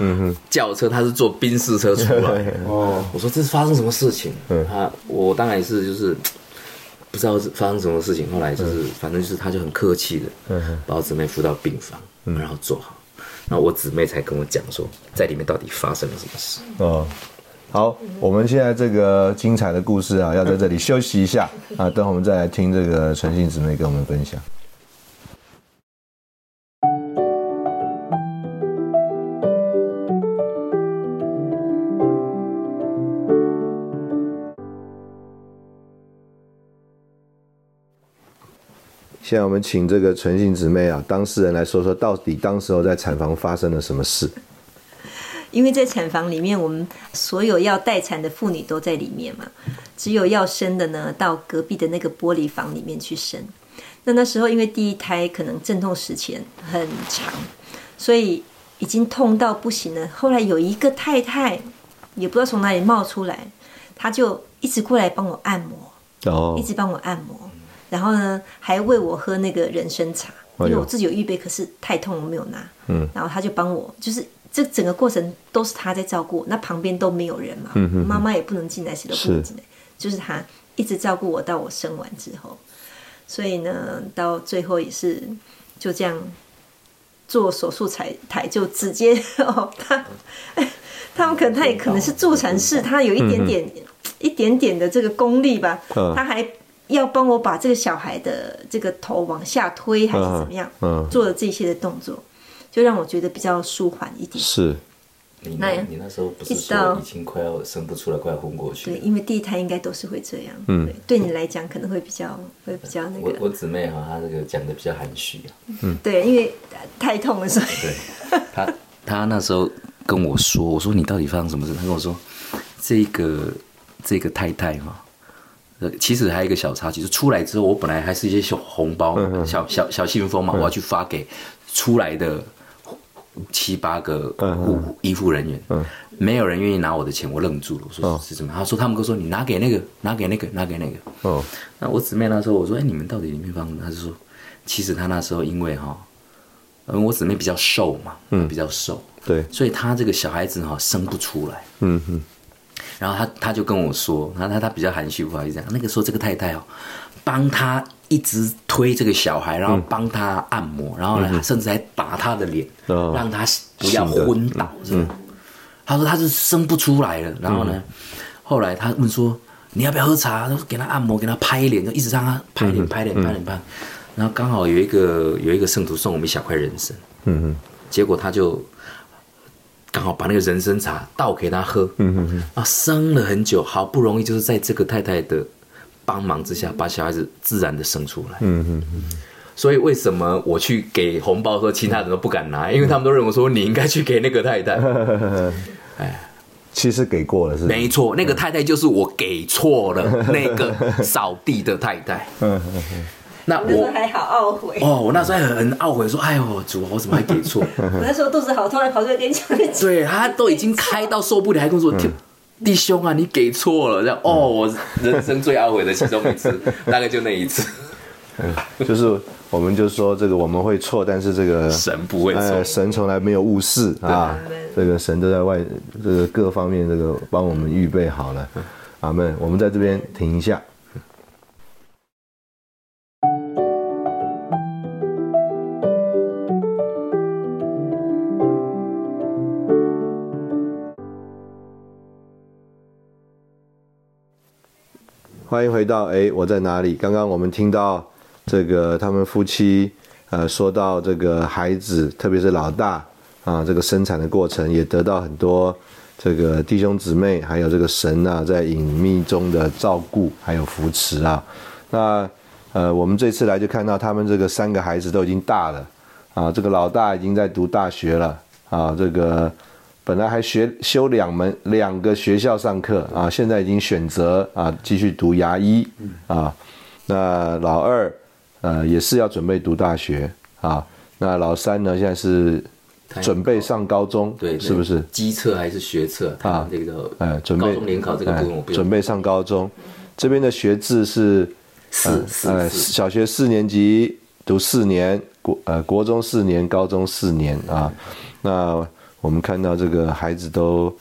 Speaker 3: 轿车，他是坐宾士车出来。(laughs)
Speaker 2: 哦，
Speaker 3: 我说这是发生什么事情？
Speaker 2: 嗯
Speaker 3: 他我当然也是就是不知道是发生什么事情，后来就是反正就是他就很客气的
Speaker 2: 嗯
Speaker 3: 把我姊妹扶到病房，然后坐好。然后我姊妹才跟我讲说，在里面到底发生了什么事。
Speaker 2: 哦，好，我们现在这个精彩的故事啊，要在这里休息一下 (laughs) 啊，等会我们再来听这个诚信姊妹跟我们分享。现在我们请这个纯信姊妹啊，当事人来说说，到底当时候在产房发生了什么事？
Speaker 4: 因为在产房里面，我们所有要待产的妇女都在里面嘛，只有要生的呢，到隔壁的那个玻璃房里面去生。那那时候因为第一胎可能阵痛时间很长，所以已经痛到不行了。后来有一个太太，也不知道从哪里冒出来，她就一直过来帮我按摩，
Speaker 2: 哦
Speaker 4: 一直帮我按摩，然后呢还喂我喝那个人参茶，因为我自己有预备，可是太痛我没有拿。
Speaker 2: 嗯，
Speaker 4: 然后他就帮我，就是这整个过程都是他在照顾我，那旁边都没有人嘛，妈妈也不能进来，谁都不能进来，就是他一直照顾我到我生完之后，所以呢，到最后也是就这样做手术台台就直接 (laughs) 哦，他他们可能他也可能是助产士，他有一点点、一点点的这个功力吧，
Speaker 2: 嗯。
Speaker 4: 他还要帮我把这个小孩的这个头往下推还是怎么样，
Speaker 2: 嗯，
Speaker 4: 做了这些的动作，就让我觉得比较舒缓一点。
Speaker 2: 是。
Speaker 3: 你
Speaker 4: 那
Speaker 3: 你那时候不
Speaker 4: 是说已
Speaker 3: 经快要生不出来，快要昏过去
Speaker 4: 对，因为第一胎应该都是会这样。
Speaker 2: 嗯。
Speaker 4: 对，对你来讲可能会比较会比较那
Speaker 3: 我我，姊妹哈，她这个讲的比较含蓄啊。
Speaker 4: 对，因为太痛了，所以。
Speaker 3: 对，(laughs) 她她那时候跟我说，我说你到底发生什么事？她跟我说，这个这个太太哈，呃，其实还有一个小插曲，就出来之后，我本来还是一些小红包、小小小信封嘛，我要去发给出来的七八个护医护人员，没有人愿意拿我的钱，我愣住了。我说是什么？他说他们都说你拿给那个，拿给那个，拿给那个。哦，那我姊妹那时候我说，哎，你们到底里面放？他就说，其实他那时候因为哈，嗯，我姊妹比较瘦嘛，嗯，比较瘦，
Speaker 2: 对，
Speaker 3: 所以他这个小孩子哈生不出来，嗯哼。然后他他就跟我说，他他他比较含蓄，不好意思讲，那个时候这个太太哦，帮他一直推这个小孩，然后帮他按摩，然后呢，甚至还打他的脸，让他不要昏倒。嗯，他说他是生不出来了，然后呢，后来他问说你要不要喝茶？他说给他按摩，给他拍脸，就一直让他拍脸拍脸拍脸拍。然后刚好有一个有一个圣徒送我们一小块人参，嗯嗯，结果他就。刚好把那个人参茶倒给他喝嗯嗯，啊，生了很久，好不容易就是在这个太太的帮忙之下，把小孩子自然的生出来。嗯嗯嗯。所以为什么我去给红包，说其他人都不敢拿，因为他们都认为说你应该去给那个太太。
Speaker 2: 哎，(laughs) 其实给过了是。
Speaker 3: 没错，那个太太就是我给错了那个扫地的太太。嗯嗯嗯。
Speaker 4: 那我还好懊悔哦，
Speaker 3: 我那时候还很懊悔，说：“哎呦，主，我怎么还给错？” (laughs)
Speaker 4: 我那时候肚子好痛，还跑出来跟你讲。
Speaker 3: 对他都已经开到受不了，还跟我说：“弟兄啊，你给错了。”这样哦，我人生最懊悔的其中一次，大概就那一次。(laughs)
Speaker 2: 嗯，就是我们就说这个我们会错，但是这个 (laughs)
Speaker 3: 神不会错，
Speaker 2: 神从来没有误事啊。这个神都在外，这个各方面这个帮我们预备好了。阿门。我们在这边停一下。欢迎回到哎，我在哪里？刚刚我们听到这个他们夫妻呃说到这个孩子，特别是老大啊，这个生产的过程也得到很多这个弟兄姊妹还有这个神啊在隐秘中的照顾还有扶持啊。那呃，我们这次来就看到他们这个三个孩子都已经大了啊，这个老大已经在读大学了啊，这个。本来还学修两门两个学校上课啊，现在已经选择啊继续读牙医啊。那老二呃也是要准备读大学啊。那老三呢现在是准备上高中，
Speaker 3: 对，
Speaker 2: 是不是？
Speaker 3: 机测还是学测啊？这个呃准备高中联考这个部分，
Speaker 2: 准备上高中。这边的学制是
Speaker 3: 四呃
Speaker 2: 小学四年级读四年，国呃国中四年，高中四年啊。那我们看到这个孩子都，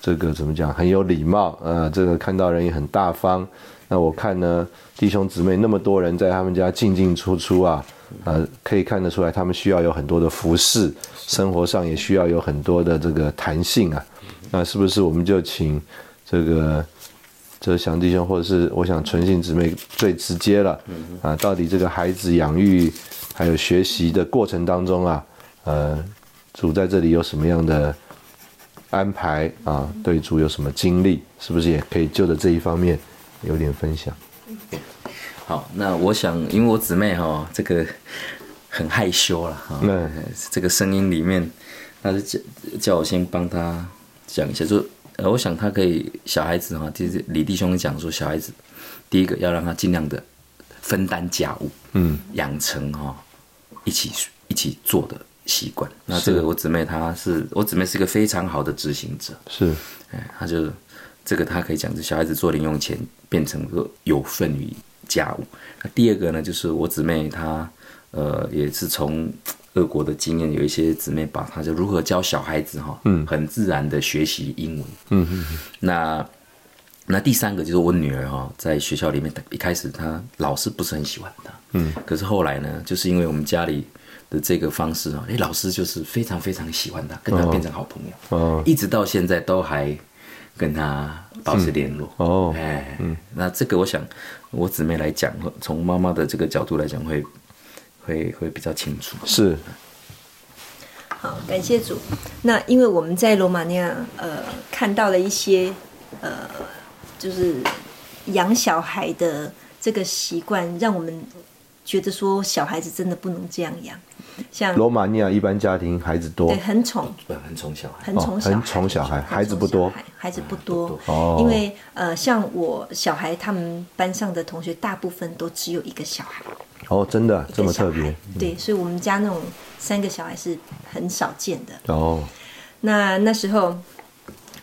Speaker 2: 这个怎么讲很有礼貌啊，这个看到人也很大方。那我看呢，弟兄姊妹那么多人在他们家进进出出啊，呃，可以看得出来他们需要有很多的服饰，生活上也需要有很多的这个弹性啊。那是不是我们就请这个泽祥弟兄，或者是我想纯信姊妹最直接了啊？到底这个孩子养育还有学习的过程当中啊，呃。主在这里有什么样的安排啊？对主有什么经历？是不是也可以就着这一方面有点分享？
Speaker 3: 好，那我想，因为我姊妹哈，这个很害羞了哈，这个声音里面，他是叫叫我先帮他讲一下，就呃，我想他可以小孩子哈，就是李弟兄讲说，小孩子第一个要让他尽量的分担家务，嗯，养成哈一起一起做的。习惯，那这个我姊妹她是我姊妹是一个非常好的执行者，
Speaker 2: 是，
Speaker 3: 哎，她就这个她可以讲，这小孩子做零用钱变成个有份于家务。那第二个呢，就是我姊妹她呃也是从俄国的经验，有一些姊妹把她就如何教小孩子哈，嗯，很自然的学习英文，嗯嗯，那那第三个就是我女儿哈，在学校里面一开始她老师不是很喜欢她，嗯，可是后来呢，就是因为我们家里。的这个方式啊，哎，老师就是非常非常喜欢他，跟他变成好朋友，哦，一直到现在都还跟他保持联络。哦，哎，嗯，那这个我想，我姊妹来讲，从妈妈的这个角度来讲，会会会比较清楚。
Speaker 2: 是，
Speaker 4: 好，感谢主。那因为我们在罗马尼亚，呃，看到了一些，呃，就是养小孩的这个习惯，让我们觉得说小孩子真的不能这样养。像
Speaker 2: 罗马尼亚一般家庭孩子多，
Speaker 4: 对，很宠，
Speaker 3: 很宠小孩，
Speaker 4: 很宠小孩，
Speaker 2: 很宠小孩，孩子不多，
Speaker 4: 孩子不多，哦，因为呃，像我小孩他们班上的同学，大部分都只有一个小孩，
Speaker 2: 哦，真的这么特别？
Speaker 4: 对，所以我们家那种三个小孩是很少见的。
Speaker 2: 哦，
Speaker 4: 那那时候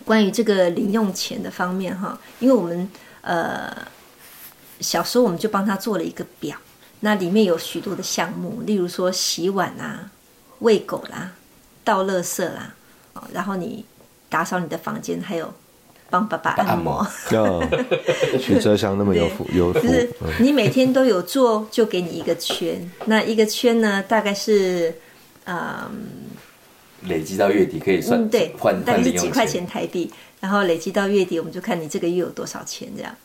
Speaker 4: 关于这个零用钱的方面哈，因为我们呃小时候我们就帮他做了一个表，那里面有许多的项目，例如说洗碗啊、喂狗啦、倒垃圾啦，哦，然后你打扫你的房间，还有帮爸爸按
Speaker 3: 按摩
Speaker 2: 许哲祥那么有福有福
Speaker 4: 就，是
Speaker 2: 嗯
Speaker 4: 你每天都有做，就给你一个圈。那一个圈呢，大概是，嗯，
Speaker 3: 累积到月底可以算
Speaker 4: 嗯，对，
Speaker 3: 换
Speaker 4: 大概是几块钱台币，然后累积到月底，我们就看你这个月有多少钱这样。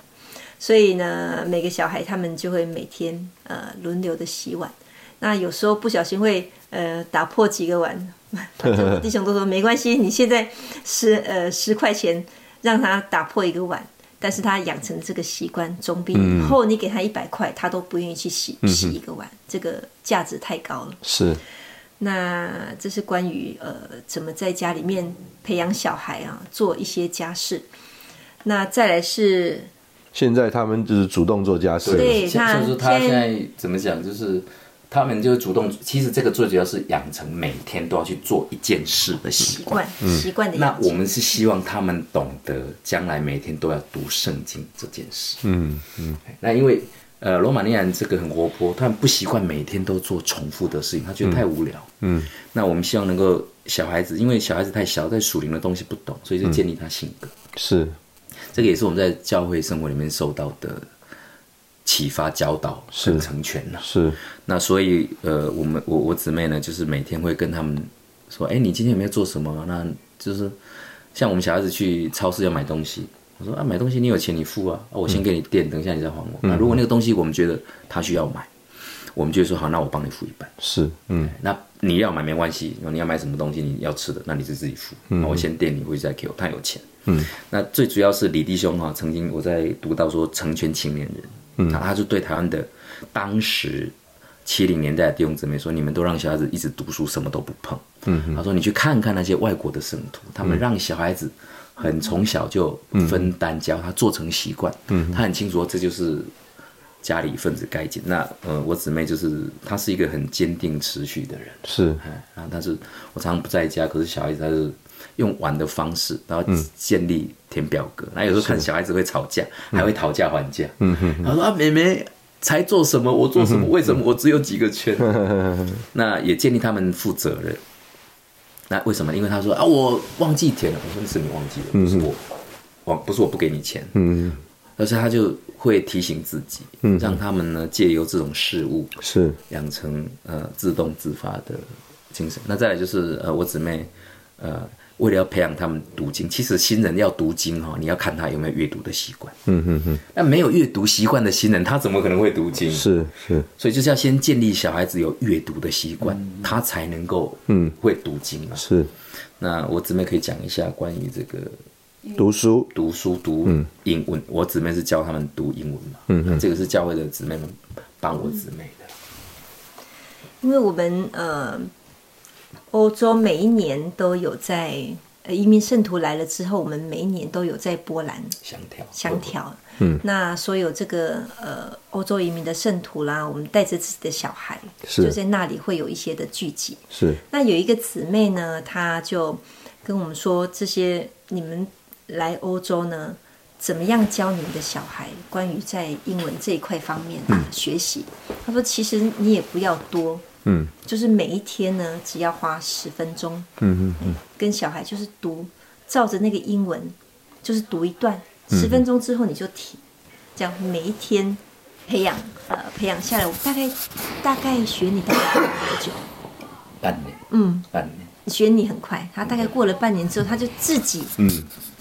Speaker 4: 所以呢，每个小孩他们就会每天呃轮流的洗碗。那有时候不小心会呃打破几个碗，(laughs) 弟兄都说没关系，你现在十呃十块钱让他打破一个碗，但是他养成这个习惯，总比以后你给他一百块，他都不愿意去洗洗一个碗，这个价值太高了。
Speaker 2: 是
Speaker 4: 那这是关于呃怎么在家里面培养小孩啊，做一些家事。那再来是
Speaker 2: 现在他们就是主动做家事了，
Speaker 3: 像
Speaker 4: 对他
Speaker 3: 像说他
Speaker 4: 现
Speaker 3: 现在怎么讲，就是他们就主动，其实这个最主要是养成每天都要去做一件事的习惯。
Speaker 4: 惯习惯的
Speaker 3: 那。我们是希望他们懂得将来每天都要读圣经这件事。
Speaker 2: 嗯嗯，
Speaker 3: 那因为呃，罗马尼亚人这个很活泼，他们不习惯每天都做重复的事情，他觉得太无聊。
Speaker 2: 嗯，
Speaker 3: 那我们希望能够小孩子，因为小孩子太小，在属灵的东西不懂，所以就建立他性格。
Speaker 2: 是
Speaker 3: 这个也是我们在教会生活里面受到的启发、教导
Speaker 2: 是
Speaker 3: 成全呐、
Speaker 2: 是，
Speaker 3: 那所以呃，我们我我姊妹呢，就是每天会跟他们说，哎，你今天有没有做什么？那就是像我们小孩子去超市要买东西，我说啊，买东西你有钱你付啊，啊我先给你垫，等一下你再还我。那如果那个东西我们觉得他需要买，我们就会说好，那我帮你付一半。
Speaker 2: 是，嗯
Speaker 3: 那你要买没关系，你要买什么东西你要吃的，那你就自己付。那我先垫你，回去再给我，他有钱。
Speaker 2: 嗯，
Speaker 3: 那最主要是李弟兄哈、曾经我在读到说成全青年人，嗯，他他就对台湾的当时七零年代的弟兄姊妹说，你们都让小孩子一直读书，什么都不碰。嗯，他说你去看看那些外国的圣徒，他们让小孩子很从小就分担教他做成习惯，嗯，他很清楚说这就是。家里分子该尽。那呃，我姊妹就是她是一个很坚定持续的人，
Speaker 2: 是
Speaker 3: 哎，然后但是我常常不在家，可是小孩子他是用玩的方式，然后建立填表格。那、有时候看小孩子会吵架，还会讨价还价。嗯哼，他说啊，妹妹才做什么，我做什么，为什么我只有几个圈？(laughs) 那也建立他们负责任。那为什么？因为他说啊，我忘记填了。我说是你忘记了，不是我，忘不是我不给你钱。
Speaker 2: 嗯
Speaker 3: 而是他就会提醒自己，嗯让他们呢借由这种事物，
Speaker 2: 是
Speaker 3: 养成呃自动自发的精神。那再来就是呃我姊妹呃为了要培养他们读经，其实新人要读经哈、你要看他有没有阅读的习惯。
Speaker 2: 嗯嗯嗯
Speaker 3: 那没有阅读习惯的新人，他怎么可能会读经？
Speaker 2: 是是
Speaker 3: 所以就是要先建立小孩子有阅读的习惯，他才能够嗯会读经啊。
Speaker 2: 是
Speaker 3: 那我姊妹可以讲一下关于这个
Speaker 2: 读书。
Speaker 3: 读书读英文，我姊妹是教他们读英文嘛，
Speaker 2: 嗯嗯。
Speaker 3: 这个是教会的姊妹们帮我姊妹的。
Speaker 4: 因为我们呃，欧洲每一年都有在呃移民圣徒来了之后，我们每一年都有在波兰
Speaker 3: 香条，
Speaker 4: 相调。嗯，那所有这个呃欧洲移民的圣徒啦，我们带着自己的小孩，
Speaker 2: 是。
Speaker 4: 就在那里会有一些的聚集。
Speaker 2: 是。
Speaker 4: 那有一个姊妹呢，她就跟我们说，这些你们来欧洲呢，怎么样教你们的小孩关于在英文这一块方面的学习？他说，其实你也不要多，
Speaker 2: 嗯。
Speaker 4: 就是每一天呢，只要花十分钟，
Speaker 2: 嗯嗯
Speaker 4: 跟小孩就是读，照着那个英文，就是读一段，
Speaker 2: 嗯
Speaker 4: 十分钟之后你就提，这样每一天培养，呃，培养下来，我大概大概学你大概多久？
Speaker 3: 半年，
Speaker 4: 嗯，
Speaker 3: 半年，
Speaker 4: 学你很快，他大概过了半年之后，他就自己
Speaker 2: 嗯，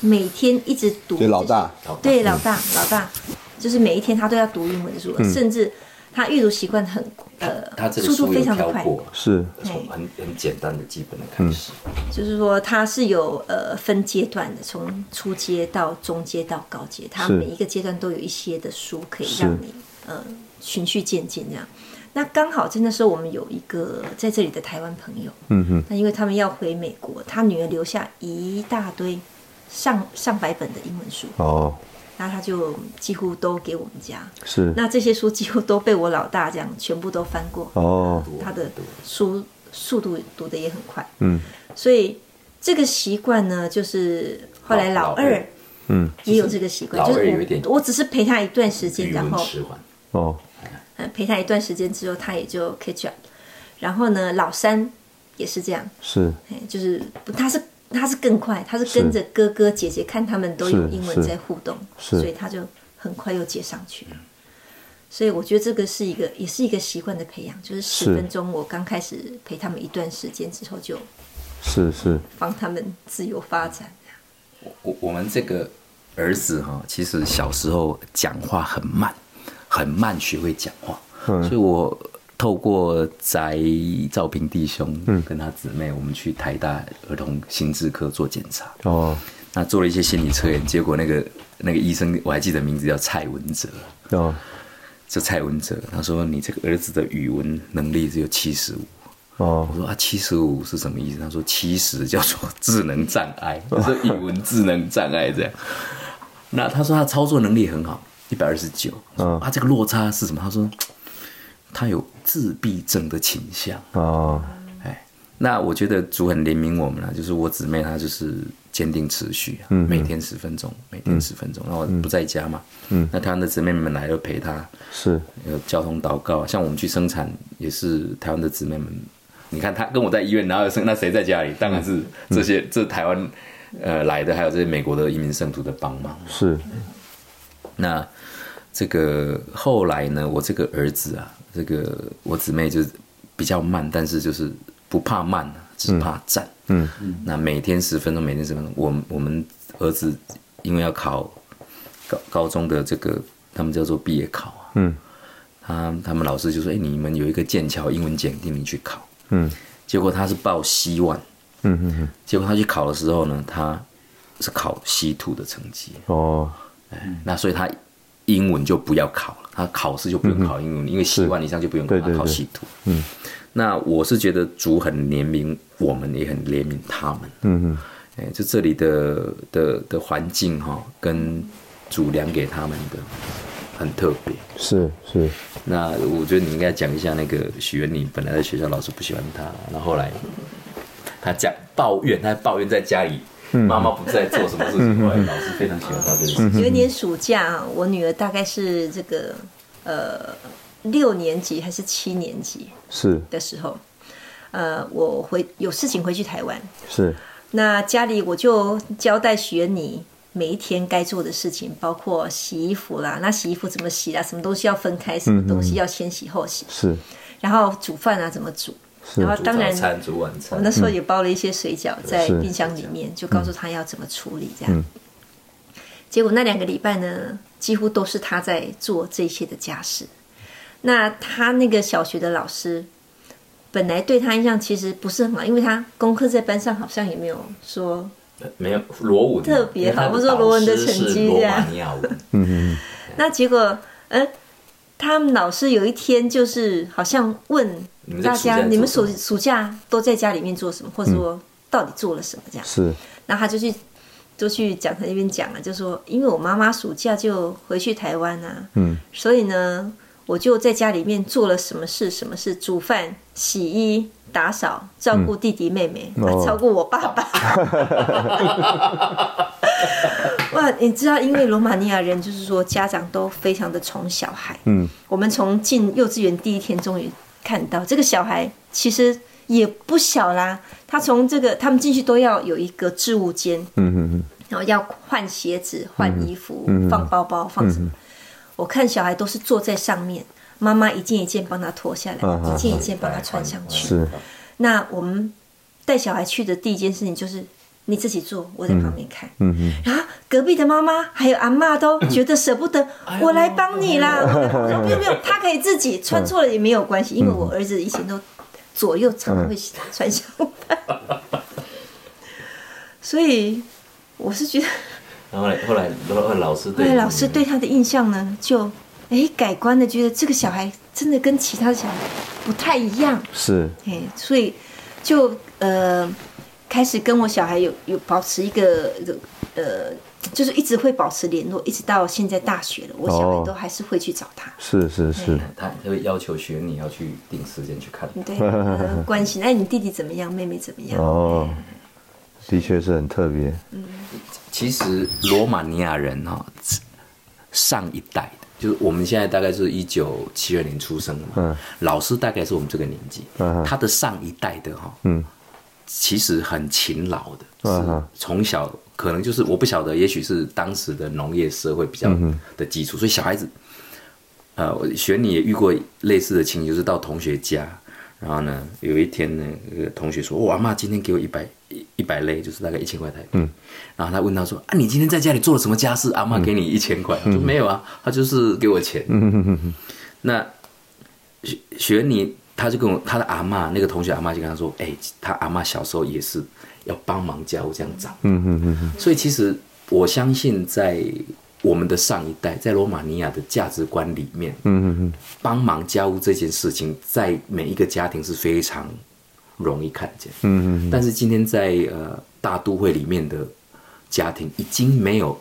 Speaker 4: 每天一直读。
Speaker 2: 对老大。
Speaker 4: 对老大老大，就是每一天他都要读英文书，甚至他阅读习惯很呃
Speaker 3: 他这个
Speaker 4: 速度非常的快，
Speaker 2: 是。
Speaker 3: 从很很简单的基本的开始，
Speaker 4: 就是说他是有呃分阶段的，从初阶到中阶到高阶，
Speaker 2: 他
Speaker 4: 每一个阶段都有一些的书可以让你呃循序渐进这样。那刚好在那时候，我们有一个在这里的台湾朋友，
Speaker 2: 嗯哼。
Speaker 4: 那因为他们要回美国，他女儿留下一大堆上上百本的英文书，
Speaker 2: 哦。
Speaker 4: 那他就几乎都给我们家。
Speaker 2: 是。
Speaker 4: 那这些书几乎都被我老大这样全部都翻过，
Speaker 2: 哦，
Speaker 4: 他的书速度读的也很快，
Speaker 2: 嗯。
Speaker 4: 所以这个习惯呢，就是后来老
Speaker 3: 老二
Speaker 4: 二
Speaker 2: 嗯。
Speaker 4: 也有这个习惯，
Speaker 3: 老
Speaker 4: 就是
Speaker 3: 二有点
Speaker 4: 我我只是陪他一段时间，
Speaker 3: 语
Speaker 4: 然后
Speaker 3: 文迟缓，
Speaker 2: 哦。
Speaker 4: 呃陪他一段时间之后，他也就 catch up。然后呢，老三也是这样，
Speaker 2: 是。
Speaker 4: 哎，就是不他是他是更快，他是跟着哥哥姐姐看他们都有英文在互动，所以他就很快又接上去。了。所以我觉得这个是一个，也是一个习惯的培养，就是十分钟，我刚开始陪他们一段时间之后，就是
Speaker 2: 是。
Speaker 4: 放他们自由发展。
Speaker 3: 我我们这个儿子哈，其实小时候讲话很慢，很慢学会讲话，
Speaker 2: 嗯。
Speaker 3: 所以我透过翟兆平弟兄跟他姊妹，我们去台大儿童心智科做检查，
Speaker 2: 哦
Speaker 3: 那做了一些心理测验，结果那个那个医生我还记得名字叫蔡文哲，
Speaker 2: 哦
Speaker 3: 这蔡文哲他说你这个儿子的语文能力只有七十五。
Speaker 2: 哦
Speaker 3: 我说啊，七十五是什么意思？他说七十叫做智能障碍，就是语文智能障碍这样。那他说他操作能力很好，一百二十九。
Speaker 2: 嗯
Speaker 3: 啊，这个落差是什么？他说他有自闭症的倾向。
Speaker 2: 哦
Speaker 3: 哎，那我觉得主很怜悯我们了，就是我姊妹她就是坚定持续啊，每天十分钟，每天十分钟。然后不在家嘛，嗯，那台湾的姊妹们来了陪她，
Speaker 2: 是
Speaker 3: 有交通祷告，像我们去生产也是台湾的姊妹们。你看她跟我在医院，然后生那谁在家里？当然是这些、这台湾呃来的，还有这些美国的移民圣徒的帮忙。
Speaker 2: 是
Speaker 3: 那这个后来呢，我这个儿子啊，这个我姊妹就是比较慢，但是就是不怕慢啊，只怕站。
Speaker 2: 嗯嗯
Speaker 3: 那每天十分钟，每天十分钟。我我们儿子因为要考高高中的这个，他们叫做毕业考啊。
Speaker 2: 嗯
Speaker 3: 他他们老师就说：“哎、你们有一个剑桥英文检定，你去考。”
Speaker 2: 嗯
Speaker 3: 结果他是报希望，
Speaker 2: 嗯嗯嗯
Speaker 3: 结果他去考的时候呢，他是考稀土的成绩，
Speaker 2: 哦哎
Speaker 3: 那所以他英文就不要考了，他考试就不用考英文，因为希望以上就不用考，他
Speaker 2: 对对对
Speaker 3: 考稀土。嗯，那我是觉得主很怜悯我们，也很怜悯他们。
Speaker 2: 嗯嗯
Speaker 3: 哎，就这里的的的环境哈、跟主量给他们的很特别。
Speaker 2: 是是
Speaker 3: 那我觉得你应该讲一下那个许愿，你本来在学校老师不喜欢他，然后后来他讲抱怨，他抱怨在家里妈妈不在做什么事情，后来老师非常喜欢他这件事。情。
Speaker 4: 有一年暑假啊，我女儿大概是这个呃六年级还是七年级
Speaker 2: 是。
Speaker 4: 的时候，呃，我回有事情回去台湾，
Speaker 2: 是。
Speaker 4: 那家里我就交代学你每一天该做的事情，包括洗衣服啦，那洗衣服怎么洗啦，什么东西要分开，什么东西要先洗后洗，
Speaker 2: 是。
Speaker 4: 然后煮饭啊怎么煮，然后当然
Speaker 3: 餐、煮晚
Speaker 4: 我
Speaker 3: 餐，
Speaker 4: 那时候也包了一些水饺在冰箱里面，就告诉他要怎么处理这样。结果那两个礼拜呢，几乎都是他在做这些的家事。那他那个小学的老师，本来对他印象其实不是很好，因为他功课在班上好像也没有说
Speaker 3: 没有罗文
Speaker 4: 特别好
Speaker 3: 因为他
Speaker 4: 或者说罗文的成绩
Speaker 3: 罗
Speaker 4: 这样。(laughs) 那结果，呃，他们老师有一天就是好像问
Speaker 3: 你们
Speaker 4: 大家，你们暑暑假都在家里面做什么，或者说到底做了什么这样。
Speaker 2: 是。
Speaker 4: 然后他就去就去讲台那边讲了，就说因为我妈妈暑假就回去台湾啊，
Speaker 2: 嗯，
Speaker 4: 所以呢，我就在家里面做了什么事，什么事，煮饭、洗衣、打扫、照顾弟弟妹妹，照顾我爸爸。(laughs) 哇，你知道，因为罗马尼亚人就是说家长都非常的宠小孩，
Speaker 2: 嗯。
Speaker 4: 我们从进幼稚园第一天终于看到这个小孩其实也不小啦，他从这个他们进去都要有一个置物间，
Speaker 2: 嗯嗯嗯。
Speaker 4: 然后要换鞋子、换衣服、放包包、放什么。我看小孩都是坐在上面，妈妈一件一件帮他脱下来，一件一件帮他穿上去。
Speaker 2: 是。
Speaker 4: 那我们带小孩去的第一件事情就是你自己做，我在旁边看。
Speaker 2: 嗯嗯
Speaker 4: 然后隔壁的妈妈还有阿妈都觉得舍不得，我来帮你啦。我说不用不用，他可以自己穿错了也没有关系，因为我儿子以前都左右常常会穿相反，(laughs) 所以我是觉得。
Speaker 3: 然后后来后来老师对
Speaker 4: 老师对他的印象呢，就哎改观的，觉得这个小孩真的跟其他的小孩不太一样，
Speaker 2: 是
Speaker 4: 哎，所以就呃开始跟我小孩有有保持一个呃，就是一直会保持联络，一直到现在大学了，我小孩都还是会去找他。
Speaker 2: 是是是，
Speaker 3: 他会要求学你要去定时间去看。
Speaker 4: 对，关心。哎，你弟弟怎么样？妹妹怎么样？哦，
Speaker 2: 的确是很特别。
Speaker 3: 嗯，其实罗马尼亚人哈，上一代的，就是我们现在大概是一九七二年出生的嘛，嗯，老师大概是我们这个年纪，嗯，他的上一代的哈，嗯。其实很勤劳的，是从小可能就是我不晓得，也许是当时的农业社会比较的基础，所以小孩子，呃，选你也遇过类似的情形，就是到同学家，然后呢，有一天呢，那个同学说：“我阿妈今天给我一百一百类，就是大概一千块台币。”然后他问他说：“啊，你今天在家里做了什么家事？阿妈给你一千块？”说：“没有啊，他就是给我钱。”那学学你。他就跟我他的阿妈那个同学阿妈就跟他说：“哎，他阿妈小时候也是要帮忙家务这样长。”嗯嗯嗯所以其实我相信，在我们的上一代，在罗马尼亚的价值观里面，嗯嗯嗯，帮忙家务这件事情，在每一个家庭是非常容易看见。嗯嗯。但是今天在呃大都会里面的家庭，已经没有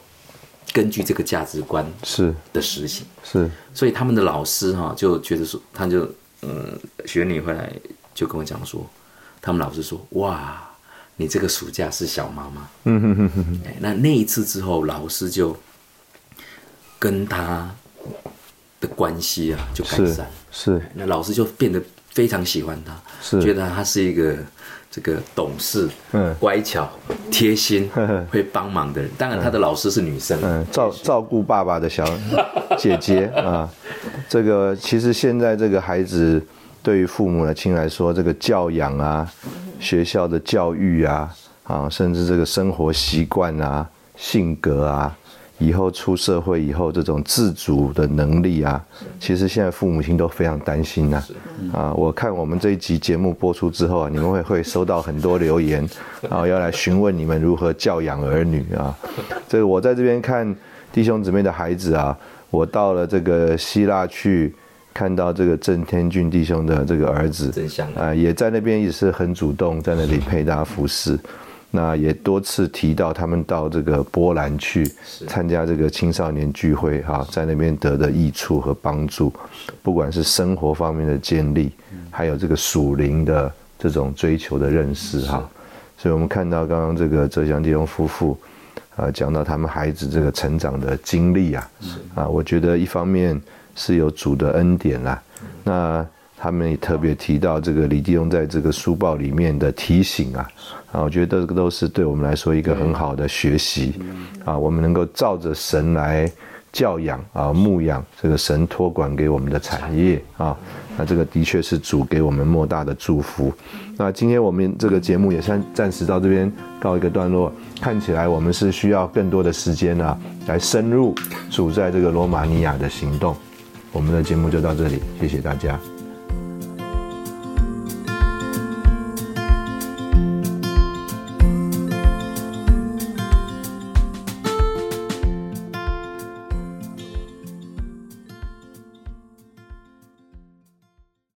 Speaker 3: 根据这个价值观
Speaker 2: 是
Speaker 3: 的实行。
Speaker 2: 是。
Speaker 3: 所以他们的老师哈就觉得说，他就。嗯，学女回来就跟我讲说，他们老师说，哇，你这个暑假是小妈妈。嗯哼哼哼。那那一次之后，老师就跟他的关系啊就改善。
Speaker 2: 是。
Speaker 3: 那老师就变得非常喜欢他，是觉得他是一个这个懂事、嗯，乖巧、贴心、会帮忙的人。当然，他的老师是女生，嗯，
Speaker 2: 照照顾爸爸的小 (laughs) 姐姐啊。这个其实现在这个孩子对于父母的亲来说，这个教养啊，学校的教育啊，啊，甚至这个生活习惯啊、性格啊，以后出社会以后这种自主的能力啊，其实现在父母亲都非常担心呐。啊，我看我们这一集节目播出之后啊，你们会会收到很多留言，然 (laughs) 后要来询问你们如何教养儿女啊。这个我在这边看弟兄姊妹的孩子啊。我到了这个希腊去，看到这个郑天俊弟兄的这个儿子，啊，也在那边也是很主动，在那里陪他服侍。那也多次提到他们到这个波兰去参加这个青少年聚会，哈，在那边得的益处和帮助，不管是生活方面的建立，还有这个属灵的这种追求的认识，哈。所以我们看到刚刚这个浙江弟兄夫妇。啊，讲到他们孩子这个成长的经历啊，啊，我觉得一方面是有主的恩典啦，那他们也特别提到这个李弟兄在这个书报里面的提醒啊，啊，我觉得这个都是对我们来说一个很好的学习啊，我们能够照着神来。教养啊，牧养这个神托管给我们的产业啊，那这个的确是主给我们莫大的祝福。那今天我们这个节目也暂暂时到这边告一个段落。看起来我们是需要更多的时间啊，来深入主在这个罗马尼亚的行动。我们的节目就到这里，谢谢大家。